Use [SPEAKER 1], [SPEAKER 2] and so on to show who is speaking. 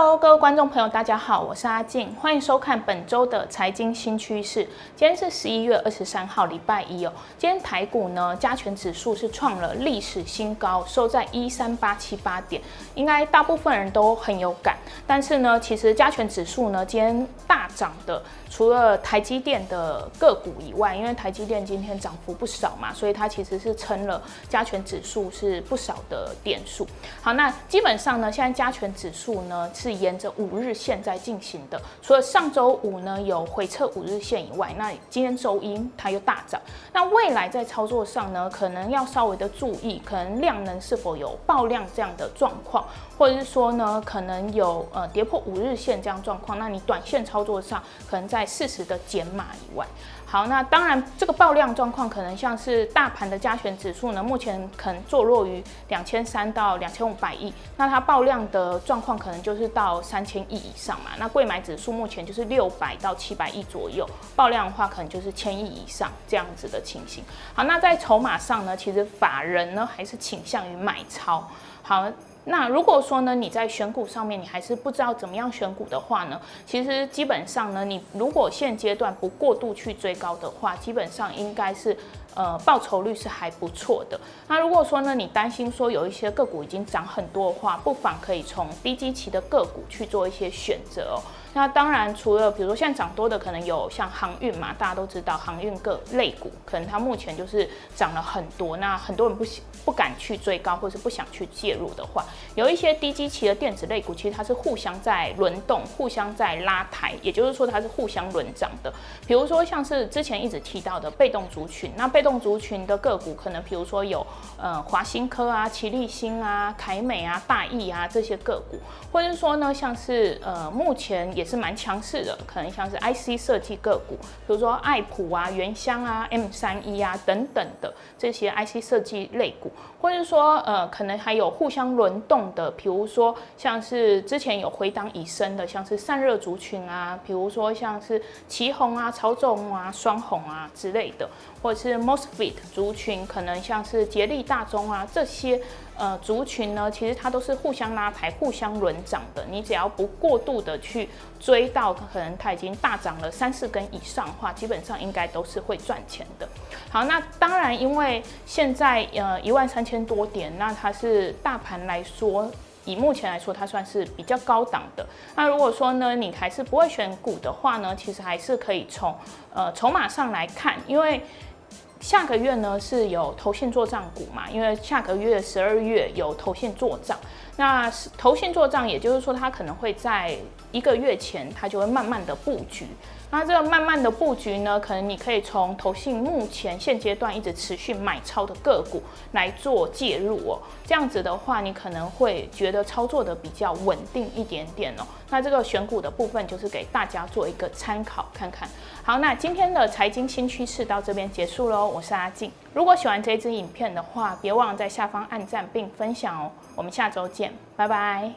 [SPEAKER 1] Hello，各位观众朋友，大家好，我是阿静，欢迎收看本周的财经新趋势。今天是十一月二十三号，礼拜一哦。今天台股呢，加权指数是创了历史新高，收在一三八七八点，应该大部分人都很有感。但是呢，其实加权指数呢，今天大涨的，除了台积电的个股以外，因为台积电今天涨幅不少嘛，所以它其实是撑了加权指数是不少的点数。好，那基本上呢，现在加权指数呢。是沿着五日线在进行的，除了上周五呢有回测五日线以外，那今天周一它又大涨。那未来在操作上呢，可能要稍微的注意，可能量能是否有爆量这样的状况，或者是说呢，可能有呃跌破五日线这样状况，那你短线操作上可能在适时的减码以外。好，那当然，这个爆量状况可能像是大盘的加权指数呢，目前可能坐落于两千三到两千五百亿，那它爆量的状况可能就是到三千亿以上嘛。那柜买指数目前就是六百到七百亿左右，爆量的话可能就是千亿以上这样子的情形。好，那在筹码上呢，其实法人呢还是倾向于买超。好。那如果说呢，你在选股上面你还是不知道怎么样选股的话呢，其实基本上呢，你如果现阶段不过度去追高的话，基本上应该是呃报酬率是还不错的。那如果说呢，你担心说有一些个股已经涨很多的话，不妨可以从低基期的个股去做一些选择哦。那当然，除了比如说现在涨多的，可能有像航运嘛，大家都知道航运个类股，可能它目前就是涨了很多。那很多人不不敢去追高，或是不想去介入的话，有一些低基期的电子类股，其实它是互相在轮动，互相在拉抬，也就是说它是互相轮涨的。比如说像是之前一直提到的被动族群，那被动族群的个股，可能比如说有呃华新科啊、奇力新啊、凯美啊、大益啊这些个股，或者是说呢，像是呃目前。也是蛮强势的，可能像是 IC 设计个股，比如说爱普啊、原香啊、M 三一啊等等的这些 IC 设计类股，或者说呃，可能还有互相轮动的，比如说像是之前有回档已深的，像是散热族群啊，比如说像是旗红啊、曹总啊、双红啊之类的，或者是 MOSFET 族群，可能像是捷力大中啊这些。呃，族群呢，其实它都是互相拉抬、互相轮涨的。你只要不过度的去追到，可能它已经大涨了三四根以上的话，基本上应该都是会赚钱的。好，那当然，因为现在呃一万三千多点，那它是大盘来说，以目前来说，它算是比较高档的。那如果说呢，你还是不会选股的话呢，其实还是可以从呃筹码上来看，因为。下个月呢是有投信做账股嘛，因为下个月十二月有投信做账，那是投信做账，也就是说它可能会在一个月前，它就会慢慢的布局。那这个慢慢的布局呢，可能你可以从投信目前现阶段一直持续买超的个股来做介入哦。这样子的话，你可能会觉得操作的比较稳定一点点哦。那这个选股的部分就是给大家做一个参考看看。好，那今天的财经新趋势到这边结束喽。我是阿静，如果喜欢这支影片的话，别忘了在下方按赞并分享哦。我们下周见拜拜。